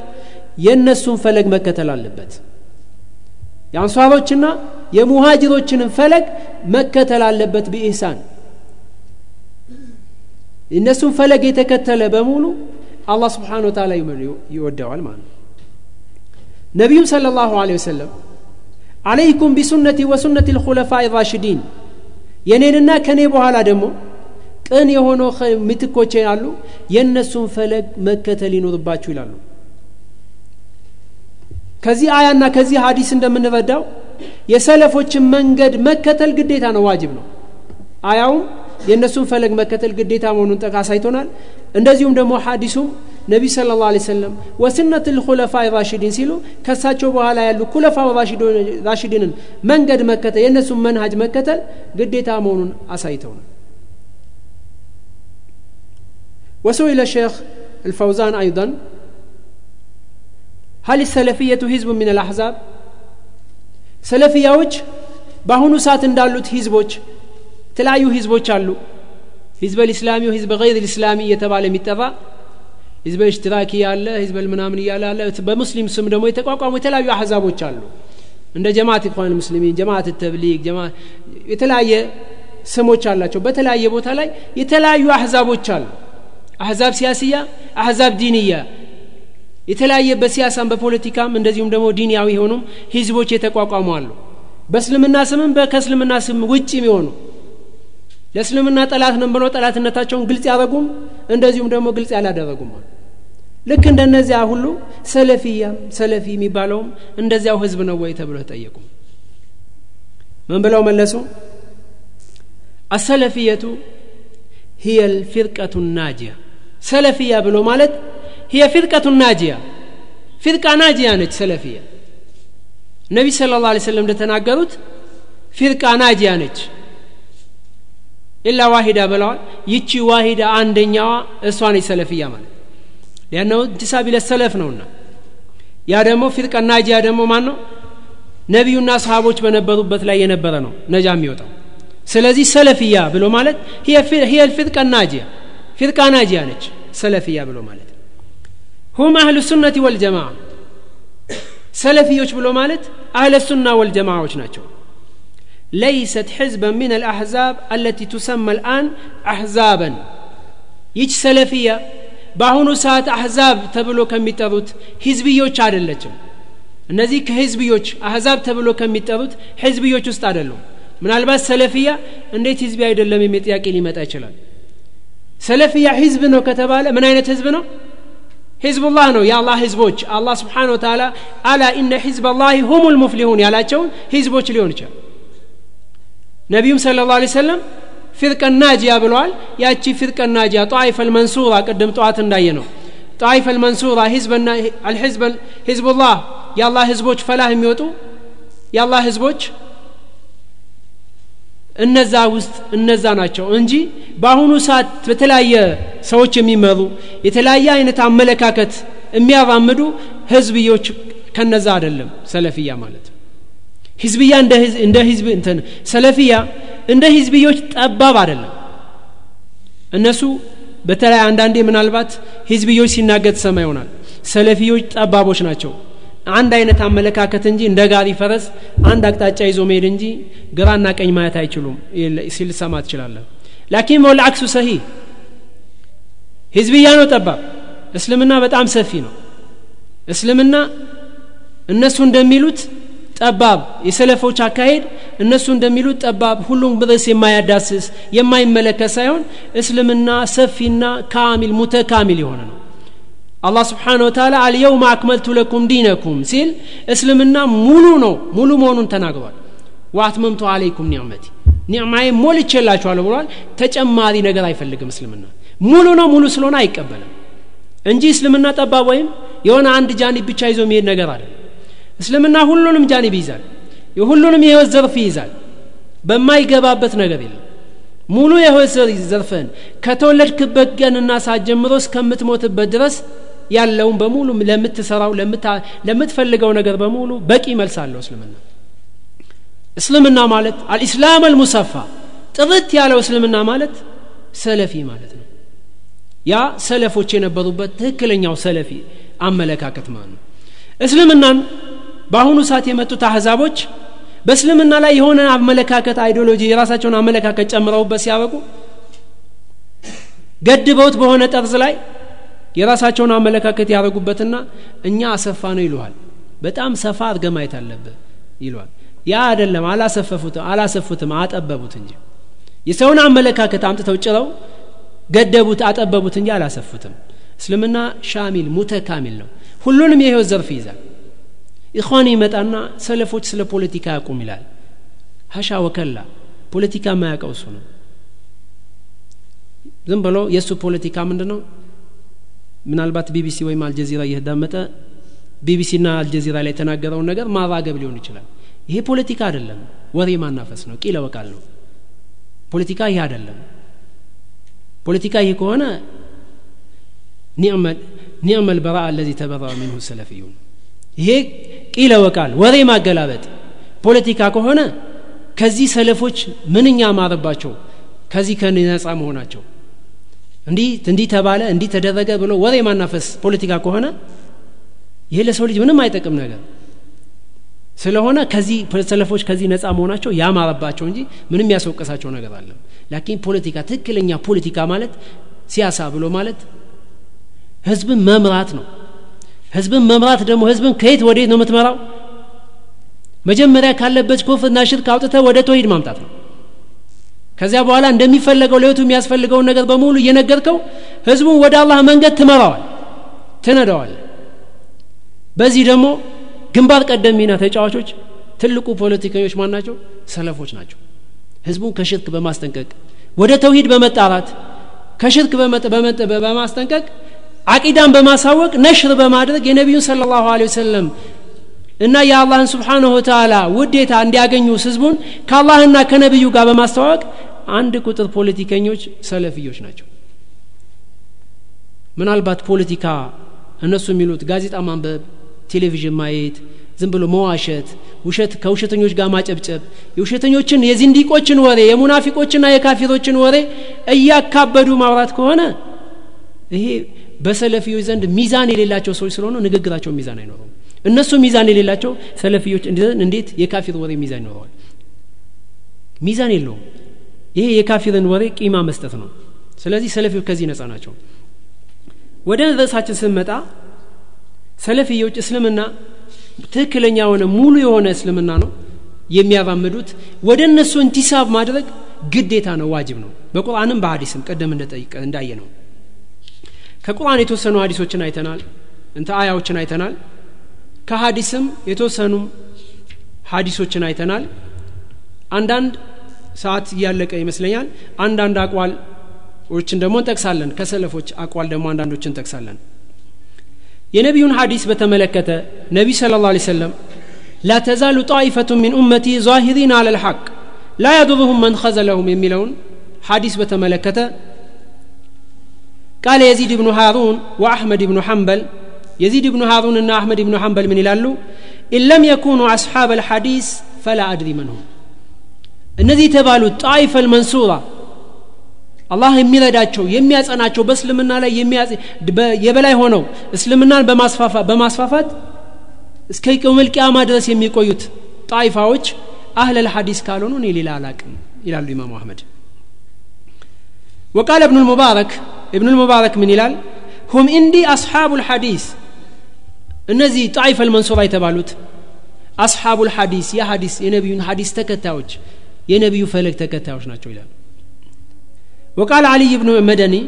የእነሱን ፈለግ መከተል አለበት። የአንሷሮችና የሙሃጅሮችንን ፈለግ መከተል አለበት ቢኢህሳን። እነሱን ፈለግ የተከተለ በሙሉ አላህ ስብሓን ወተላ ይወደዋል ማለት ነው። ነቢዩም صለ ላሁ ወሰለም አለይኩም ቢሱነቲ ወሱነት ልኹለፋ ራሽዲን። የኔንና ከኔ በኋላ ደግሞ ቅን የሆነው ምትኮቼ አሉ የእነሱን ፈለግ መከተል ይኖርባችሁ ይላሉ። ከዚህ አያና ከዚህ ሀዲስ እንደምንረዳው የሰለፎችን መንገድ መከተል ግዴታ ነው ዋጅብ ነው። አያውም የእነሱን ፈለግ መከተል ግዴታ መሆኑን ጠቃ አሳይቶናል እንደዚሁም ደግሞ ሀዲሱም ነቢ ስለ ላ ሰለም ወስነት ልኩለፋ ራሽዲን ሲሉ ከሳቸው በኋላ ያሉ ኩለፋ ራሽዲንን መንገድ መከተል የእነሱን መንሃጅ መከተል ግዴታ መሆኑን አሳይተውናል وسئل الشيخ الفوزان أيضا هل السلفية حزب من الأحزاب ሰለፊያዎች በአሁኑ ሰዓት እንዳሉት ሂዝቦች የተለያዩ ሂዝቦች አሉ ሂዝበ ልእስላሚ ሂዝበ ገይር ልእስላሚ እየተባለ የሚጠራ ሂዝበ እሽትራኪ ያለ ሂዝበ ምናምን እያለ ያለ በሙስሊም ስም ደግሞ የተቋቋሙ የተለያዩ አሕዛቦች አሉ። እንደ ጀማት ኢኽዋን ሙስሊሚን ጀማት ተብሊግ የተለያየ ስሞች አላቸው። በተለያየ ቦታ ላይ የተለያዩ አሕዛቦች አሉ። አሕዛብ ሲያስያ አሕዛብ ዲንያ። የተለያየ በሲያሳም በፖለቲካም እንደዚሁም ደግሞ ዲንያዊ የሆኑም ሂዝቦች የተቋቋሙ አሉ። በእስልምና ስምም ከእስልምና ስም ውጭ የሚሆኑ ለእስልምና ጠላት ነን ብለው ጠላትነታቸውን ግልጽ ያደረጉም እንደዚሁም ደግሞ ግልጽ ያላደረጉም አሉ ልክ እንደነዚያ ሁሉ ሰለፊያም ሰለፊ የሚባለውም እንደዚያው ህዝብ ነው ወይ ተብሎ ተጠየቁ ምን ብለው መለሱ አሰለፊየቱ هي الفرقة الناجية سلفية بلو مالت هي فرقة ناجية فرقة ناجية نج سلفية النبي صلى الله عليه وسلم تناقرت فرقة ناجية نج إلا واحدة بلوال يتشي واحدة عندنا إسواني سلفية مالت لأنه انتساب إلى السلف نونا يا دمو فرقة ناجية دمو مانو ነቢዩና ሰሃቦች በነበሩበት ላይ የነበረ ነው ነጃ የሚወጣው ስለዚህ ሰለፊያ ብሎ ማለት هي الفرقة الناجية فرقة ناجية ነች ሰለፊያ ብሎ ማለት ሁም አህሉ ሱነቲ ወልጀማዓ ሰለፊዮች ብሎ ማለት አህለ ሱና ወልጀማዓዎች ናቸው ليست حزبا من الأحزاب التي تسمى الآن أحزابا ይች ሰለፊያ በአሁኑ ሰዓት አሕዛብ ተብሎ ከሚጠሩት ሂዝብዮች አይደለችም። እነዚህ ከህዝብዮች አሕዛብ ተብሎ ከሚጠሩት ህዝብዮች ውስጥ አይደሉም። ምናልባት ሰለፊያ እንዴት ህዝቢ አይደለም የሚል ጥያቄ ሊመጣ ይችላል። ሰለፊያ ህዝብ ነው ከተባለ ምን አይነት ህዝብ ነው? ህዝቡላህ ነው የአላህ ህዝቦች። አላህ ስብሓን ወተላ አላ ኢነ ህዝብ ላህ ሁም ልሙፍሊሁን ያላቸውን ህዝቦች ሊሆን ይችላል። ነቢዩም ስለ ላ ሰለም ፊርቀን ናጂያ ብለዋል ያቺ ፊርቀን ናጂያ ጣይፈ ልመንሱራ ቅድም ጠዋት እንዳየ ነው። ጣይፈ ልመንሱራ ህዝቡላህ የአላህ ህዝቦች ፈላህ የሚወጡ የአላህ ህዝቦች እነዛ ውስጥ እነዛ ናቸው እንጂ በአሁኑ ሰዓት በተለያየ ሰዎች የሚመሩ የተለያየ አይነት አመለካከት የሚያራምዱ ህዝብዮች ከነዛ አይደለም። ሰለፊያ ማለት ህዝብያ እንደ ህዝብ እንትን ሰለፊያ እንደ ህዝብዮች ጠባብ አይደለም። እነሱ በተለይ አንዳንዴ ምናልባት ህዝብዮች ሲናገር ሰማ ይሆናል። ሰለፊዮች ጠባቦች ናቸው። አንድ አይነት አመለካከት እንጂ እንደ ጋሪ ፈረስ አንድ አቅጣጫ ይዞ መሄድ እንጂ ግራና ቀኝ ማየት አይችሉም ሲል ሰማ ትችላለህ። ላኪን ወልአክሱ ሰሂ ህዝብያ ነው ጠባብ። እስልምና በጣም ሰፊ ነው። እስልምና እነሱ እንደሚሉት ጠባብ የሰለፎች አካሄድ እነሱ እንደሚሉት ጠባብ ሁሉም ርዕስ የማያዳስስ የማይመለከት ሳይሆን እስልምና ሰፊና ካሚል ሙተካሚል የሆነ ነው። አላህ ስብሓን ወተላ አልየውም አክመልቱ ለኩም ዲነኩም ሲል እስልምና ሙሉ ነው ሙሉ መሆኑን ተናግሯል። ወአትመምቱ አለይኩም ኒዕመቲ ኒዕማዬ ሞልቼላችኋለሁ ብሏል። ተጨማሪ ነገር አይፈልግም እስልምና። ሙሉ ነው ሙሉ ስለሆነ አይቀበልም። እንጂ እስልምና ጠባብ ወይም የሆነ አንድ ጃኒብ ብቻ ይዞ የሚሄድ ነገር አለ እስልምና ሁሉንም ጃኒብ ይይዛል የሁሉንም የህይወት ዘርፍ ይይዛል። በማይገባበት ነገር የለም። ሙሉ የህይወት ዘርፍን ከተወለድክበት ቀንና ሰዓት ጀምሮ እስከምትሞትበት ድረስ ያለውን በሙሉ ለምትሰራው ለምትፈልገው ነገር በሙሉ በቂ መልስ አለው እስልምና። እስልምና ማለት አልኢስላም አልሙሰፋ። ጥርት ያለው እስልምና ማለት ሰለፊ ማለት ነው። ያ ሰለፎች የነበሩበት ትክክለኛው ሰለፊ አመለካከት ማለት ነው። እስልምናን በአሁኑ ሰዓት የመጡት አህዛቦች በእስልምና ላይ የሆነ አመለካከት ideology የራሳቸውን አመለካከት ጨምረውበት ሲያበቁ ገድበውት በሆነ ጠርዝ ላይ የራሳቸውን አመለካከት ያደረጉበትና እኛ አስፋ ነው ይሉሃል። በጣም ሰፋ አድርገ ማየት አለብህ ይሏል። ያ አይደለም አላሰፈፉትም አላሰፉትም አጠበቡት እንጂ። የሰውን አመለካከት አምጥተው ጨምረው ገደቡት አጠበቡት እንጂ አላሰፉትም። እስልምና ሻሚል ሙተካሚል ነው። ሁሉንም የህይወት ዘርፍ ይይዛል ኢኽዋን ይመጣና ሰለፎች ስለ ፖለቲካ ያቁም ይላል። ሀሻ ወከላ ፖለቲካ የማያውቀው እሱ ነው። ዝም ብሎ የእሱ ፖለቲካ ምንድ ነው ምናልባት ቢቢሲ ወይም አልጀዚራ እየተዳመጠ ቢቢሲና አልጀዚራ ላይ የተናገረውን ነገር ማራገብ ሊሆን ይችላል። ይሄ ፖለቲካ አይደለም። ወሬ ማናፈስ ነው። ቂለ ወቃል ነው ፖለቲካ ይሄ አይደለም። ፖለቲካ ይሄ ከሆነ ኒዕመ ልበራ አለዚ ተበራ ሚንሁ ሰለፊዩን። ይሄ ቂለ ወቃል ወሬ ማገላበጥ። ፖለቲካ ከሆነ ከዚህ ሰለፎች ምንኛ ማረባቸው? ከዚህ ከነጻ መሆናቸው። እንዲህ እንዲህ ተባለ እንዲህ ተደረገ ብሎ ወሬ ማናፈስ ፖለቲካ ከሆነ ይሄ ለሰው ልጅ ምንም አይጠቅም ነገር። ስለሆነ ከዚህ ሰለፎች ከዚህ ነጻ መሆናቸው ያማረባቸው እንጂ ምንም ያስወቀሳቸው ነገር አለም። ላኪን ፖለቲካ ትክክለኛ ፖለቲካ ማለት ሲያሳ ብሎ ማለት ህዝብን መምራት ነው ህዝብን መምራት ደግሞ ህዝብን ከየት ወዴት ነው የምትመራው? መጀመሪያ ካለበት ኩፍርና ሽርክ አውጥተ ወደ ተውሂድ ማምጣት ነው። ከዚያ በኋላ እንደሚፈለገው ለህይወቱ የሚያስፈልገውን ነገር በሙሉ እየነገርከው ህዝቡን ወደ አላህ መንገድ ትመራዋል ትነደዋል በዚህ ደግሞ ግንባር ቀደም ሚና ተጫዋቾች ትልቁ ፖለቲከኞች ማን ናቸው? ሰለፎች ናቸው። ህዝቡን ከሽርክ በማስጠንቀቅ ወደ ተውሂድ በመጣራት ከሽርክ በማስጠንቀቅ አቂዳን በማሳወቅ ነሽር በማድረግ የነቢዩን ስለ ላሁ ወሰለም እና የአላህን ስብሓንሁ ተዓላ ውዴታ እንዲያገኙ ህዝቡን ከአላህና ከነቢዩ ጋር በማስተዋወቅ አንድ ቁጥር ፖለቲከኞች ሰለፍዮች ናቸው። ምናልባት ፖለቲካ እነሱ የሚሉት ጋዜጣ ማንበብ ቴሌቪዥን ማየት ዝም ብሎ መዋሸት ውሸት ከውሸተኞች ጋር ማጨብጨብ የውሸተኞችን የዚንዲቆችን ወሬ የሙናፊቆችና የካፊሮችን ወሬ እያካበዱ ማውራት ከሆነ ይሄ በሰለፊዎች ዘንድ ሚዛን የሌላቸው ሰዎች ስለሆኑ ንግግራቸው ሚዛን አይኖረውም። እነሱ ሚዛን የሌላቸው ሰለፊዎች እንዴት የካፊር ወሬ ሚዛን ይኖረዋል? ሚዛን የለውም። ይሄ የካፊርን ወሬ ቂማ መስጠት ነው። ስለዚህ ሰለፊዎች ከዚህ ነጻ ናቸው። ወደ ርዕሳችን ስንመጣ ሰለፊዎች እስልምና ትክክለኛ የሆነ ሙሉ የሆነ እስልምና ነው የሚያራምዱት። ወደ እነሱ እንቲሳብ ማድረግ ግዴታ ነው ዋጅብ ነው። በቁርአንም በሀዲስም ቀደም እንዳየ ነው ከቁርአን የተወሰኑ ሀዲሶችን አይተናል እንተ አያዎችን አይተናል ከሀዲስም የተወሰኑ ሀዲሶችን አይተናል። አንዳንድ ሰዓት እያለቀ ይመስለኛል። አንዳንድ አቋሎችን ደግሞ እንጠቅሳለን። ከሰለፎች አቋል ደግሞ አንዳንዶችን እንጠቅሳለን። የነቢዩን ሀዲስ በተመለከተ ነቢይ ስለ ላ ሰለም ላ ጣኢፈቱ ሚን ኡመቲ ዛሂሪን አለ ልሐቅ ላ ያዱሩሁም መን ኸዘለሁም የሚለውን ሀዲስ በተመለከተ ቃለ የዚድ ብኑ ሃሩን ወአሕመድ ብኑ ሐንበል የዚድ ብኑ ሃሩን እና አሕመድ ብኑ ሐንበል ምን ይላሉ ኢን ለም የኩኑ አስሓብ አልሐዲስ ፈላ አድሪ መንሁም እነዚህ የተባሉት ጣይፈ ልመንሱራ አላህ የሚረዳቸው የሚያጸናቸው በእስልምና ላይ የበላይ ሆነው እስልምናን በማስፋፋት እስከ ቅያማ ድረስ የሚቆዩት ጣይፋዎች አህለል ሐዲስ ካልሆኑ እኔ ሌላ አላቅም ይላሉ ኢማሙ አህመድ وقال ابن المبارك ابن المبارك من ይላል هم عندي أصحاب الحديث እነዚህ ጣይፍ አልመንሱራ የተባሉት አስሓቡ ልሐዲስ የሐዲስ የነቢዩን ሐዲስ ተከታዮች የነቢዩ ፈለግ ተከታዮች ናቸው ይላሉ وقال علي بن مدني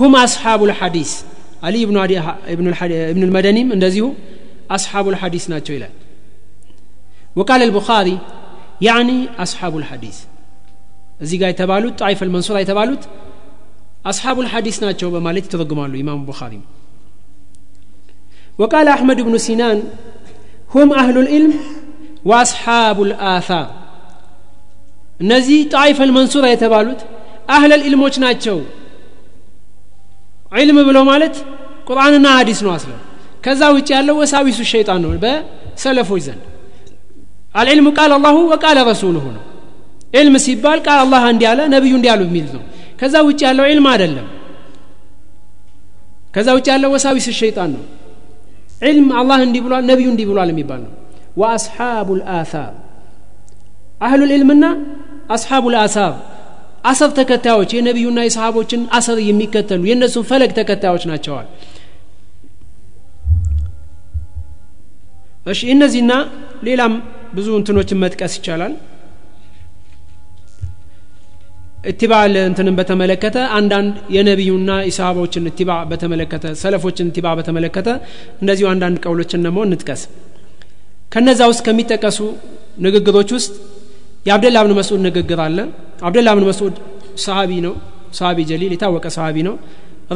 هم أصحاب الحديث علي بن ابن ابن المدني እንደዚሁ أصحاب الحديث ናቸው ይላል وقال البخاري يعني أصحاب الحديث እዚህ ጋር የተባሉት ጣይፍ አልመንሱራ የተባሉት أصحاب الحديث ናቸው በማለት ይተረጉማሉ ኢማሙ ቡኻሪ وقال أحمد بن سنان هم أهل العلم وأصحاب الآثار እነዚህ ጣይፍ አልመንሱራ የተባሉት አህለል ኢልሞች ናቸው ዒልም ብሎ ማለት ቁርአንና ሀዲስ ነው አስለ ከዛ ውጭ ያለው ወሳዊሱ ሸይጣን ነው በሰለፎች ዘንድ አልዕልሙ ቃል አላሁ ወቃለ ረሱሉሁ ነው ዕልም ሲባል ቃል አላህ እንዲህ አለ ነቢዩ እንዲህ አሉ የሚል ነው ከዛ ውጭ ያለው ዕልም አይደለም። ከዛ ውጭ ያለው ወሳዊስ ሸይጣን ነው። ዕልም አላህ እንዲህ ብሏል ነቢዩ እንዲህ ብሏል የሚባል ነው። ወአስሓቡ ልአሳር አህሉ ልዕልምና አስሓቡ ልአሳር አሰር ተከታዮች የነቢዩና የሰሃቦችን አሰር የሚከተሉ የእነሱን ፈለግ ተከታዮች ናቸዋል። እሺ እነዚህና ሌላም ብዙ እንትኖችን መጥቀስ ይቻላል እትባ እንትንን በተመለከተ አንዳንድ የነቢዩና የሰሃቦችን እትባ በተመለከተ ሰለፎችን እትባ በተመለከተ እንደዚሁ አንዳንድ ቀውሎችን ደግሞ እንጥቀስ። ከነዛ ውስጥ ከሚጠቀሱ ንግግሮች ውስጥ የአብደላ ብን መስዑድ ንግግር አለ። አብደላ ብን መስዑድ ሰሃቢ ነው ሰሃቢ ጀሊል የታወቀ ሰሃቢ ነው።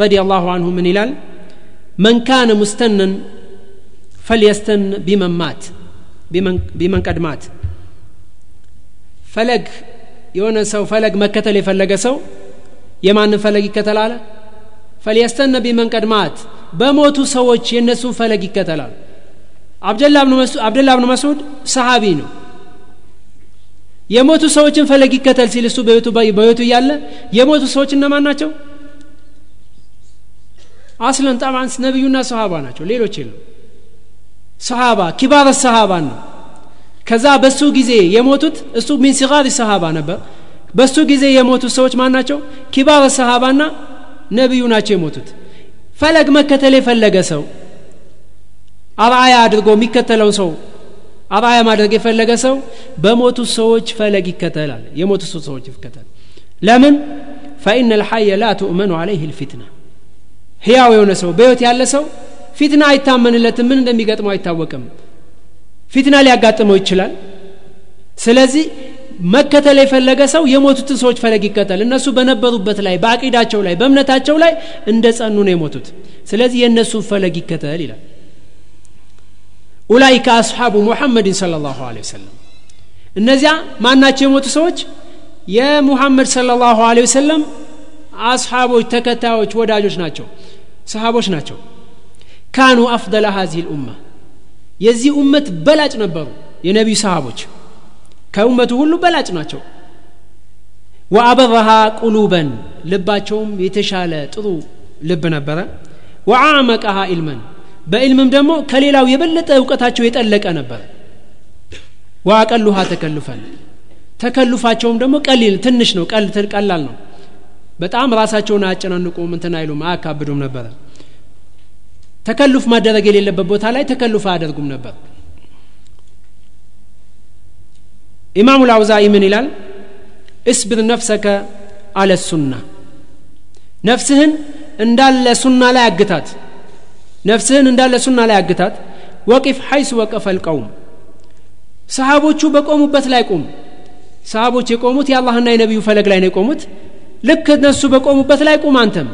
ረዲ አላሁ አንሁ ምን ይላል? መን ካነ ሙስተነን ፈልየስተን ቢመን ቀድማት ፈለግ የሆነ ሰው ፈለግ መከተል የፈለገ ሰው የማንን ፈለግ ይከተላል ፈልየስተነ ቢመን ቀድማት በሞቱ ሰዎች የእነሱን ፈለግ ይከተላል። አብደላ ብን መስዑድ ሰሃቢ ነው። የሞቱ ሰዎችን ፈለግ ይከተል ሲል እሱ በህይወቱ እያለ የሞቱ ሰዎች እነማን ናቸው? አስለን ጠባን ነቢዩና ሰሃባ ናቸው። ሌሎች የለም ሰሃባ ኪባር ሰሃባን ነው ከዛ በሱ ጊዜ የሞቱት እሱ ሚን ሲጋር ሰሃባ ነበር። በሱ ጊዜ የሞቱት ሰዎች ማን ናቸው? ኪባር ሰሃባና ነቢዩ ናቸው የሞቱት። ፈለግ መከተል የፈለገ ሰው አርአያ አድርጎ የሚከተለውን ሰው አርአያ ማድረግ የፈለገ ሰው በሞቱ ሰዎች ፈለግ ይከተላል። የሞቱ ሰዎች ይከተል ለምን? ፈኢነ ልሐየ ላ ትእመኑ አለይህ ልፊትና ህያው የሆነ ሰው በህይወት ያለ ሰው ፊትና አይታመንለትም። ምን እንደሚገጥመው አይታወቅም ፊትና ሊያጋጥመው ይችላል። ስለዚህ መከተል የፈለገ ሰው የሞቱትን ሰዎች ፈለግ ይከተል። እነሱ በነበሩበት ላይ በአቂዳቸው ላይ በእምነታቸው ላይ እንደ ጸኑ ነው የሞቱት። ስለዚህ የእነሱን ፈለግ ይከተል ይላል። ኡላይከ አስሓቡ ሙሐመድን ለ ላሁ ወሰለም። እነዚያ ማናቸው የሞቱ ሰዎች? የሙሐመድ ለ ላሁ ወሰለም አስሓቦች ተከታዮች ወዳጆች ናቸው ሰሃቦች ናቸው። ካኑ አፍደለ ሀዚህ ልኡማ የዚህ ኡመት በላጭ ነበሩ የነቢዩ ሰሃቦች። ከኡመቱ ሁሉ በላጭ ናቸው። ወአበረሃ ቁሉበን ልባቸውም የተሻለ ጥሩ ልብ ነበረ። ወአዕመቀሃ ኢልመን በኢልምም ደግሞ ከሌላው የበለጠ እውቀታቸው የጠለቀ ነበር። ወአቀሉሃ ተከልፈን ተከልፋቸውም ደግሞ ቀሊል ትንሽ ነው ቀላል ነው። በጣም ራሳቸውን አያጨናንቁም እንትን አይሉም አያካብዱም ነበረ ተከሉፍ ማደረግ የሌለበት ቦታ ላይ ተከሉፍ አያደርጉም ነበር። ኢማሙ ላውዛኢ ምን ይላል? እስብር ነፍሰከ አለ ሱና። ነፍስህን እንዳለ ሱና ላይ አግታት። ነፍስህን እንዳለ ሱና ላይ አግታት። ወቂፍ ሐይስ ወቀፈ ልቀውም ሰሃቦቹ በቆሙበት ላይ ቁም። ሰሃቦች የቆሙት የአላህና የነቢዩ ፈለግ ላይ ነው የቆሙት። ልክ እነሱ በቆሙበት ላይ ቁም አንተም።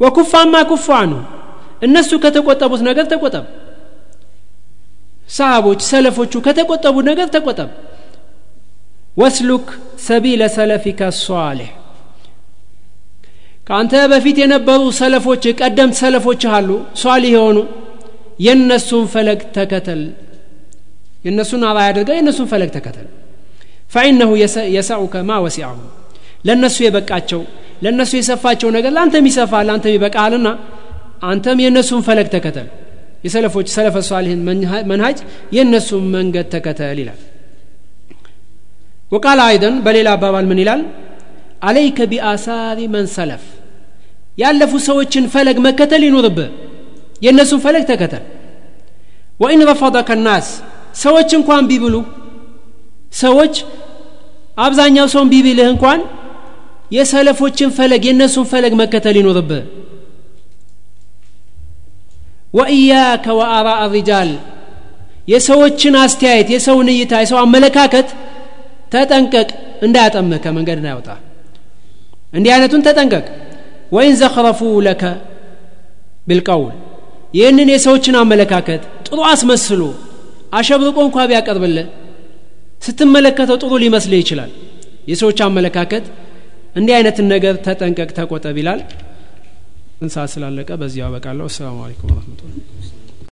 ወኩፋማ ኩፋ ነው እነሱ ከተቆጠቡት ነገር ተቆጠብ። ሰሃቦች ሰለፎቹ ከተቆጠቡት ነገር ተቆጠብ። ወስሉክ ሰቢለ ሰለፊከ ሷሊሕ ከአንተ በፊት የነበሩ ሰለፎች ቀደምት ሰለፎች አሉ። ሷሊህ የሆኑ የእነሱን ፈለግ ተከተል። የእነሱን አራ አድርገ የእነሱን ፈለግ ተከተል። ፈኢነሁ የሰዑከ ማ ወሲዐሁ። ለእነሱ የበቃቸው ለእነሱ የሰፋቸው ነገር ለአንተም ይሰፋል ለአንተም ይበቃልና አንተም የእነሱን ፈለግ ተከተል። የሰለፎች ሰለፈ ሷሊህን መንሃጅ የእነሱን መንገድ ተከተል ይላል። ወቃል አይደን በሌላ አባባል ምን ይላል? አለይከ ቢአሳሪ መን ሰለፍ። ያለፉ ሰዎችን ፈለግ መከተል ይኑርብህ የእነሱን ፈለግ ተከተል። ወኢን ረፈضከ ናስ። ሰዎች እንኳን ቢብሉ ሰዎች አብዛኛው ሰውን ቢብልህ እንኳን የሰለፎችን ፈለግ የእነሱን ፈለግ መከተል ይኖርብህ ወኢያከ ወአራء ሪጃል። የሰዎችን አስተያየት የሰውን እይታ የሰው አመለካከት ተጠንቀቅ። እንዳያጠምህ ከመንገድ እንዳያወጣ። እንዲህ አይነቱን ተጠንቀቅ። ወይን ዘኽረፉ ለከ ቢልቀውል። ይህንን የሰዎችን አመለካከት ጥሩ አስመስሎ አሸብርቆ እንኳ ቢያቀርብልህ ስትመለከተው ጥሩ ሊመስልህ ይችላል። የሰዎች አመለካከት እንዲህ አይነትን ነገር ተጠንቀቅ ተቆጠብ ይላል እንሳ ስላለቀ በዚያው አበቃለሁ። አሰላሙ አለይኩም ወረህመቱላህ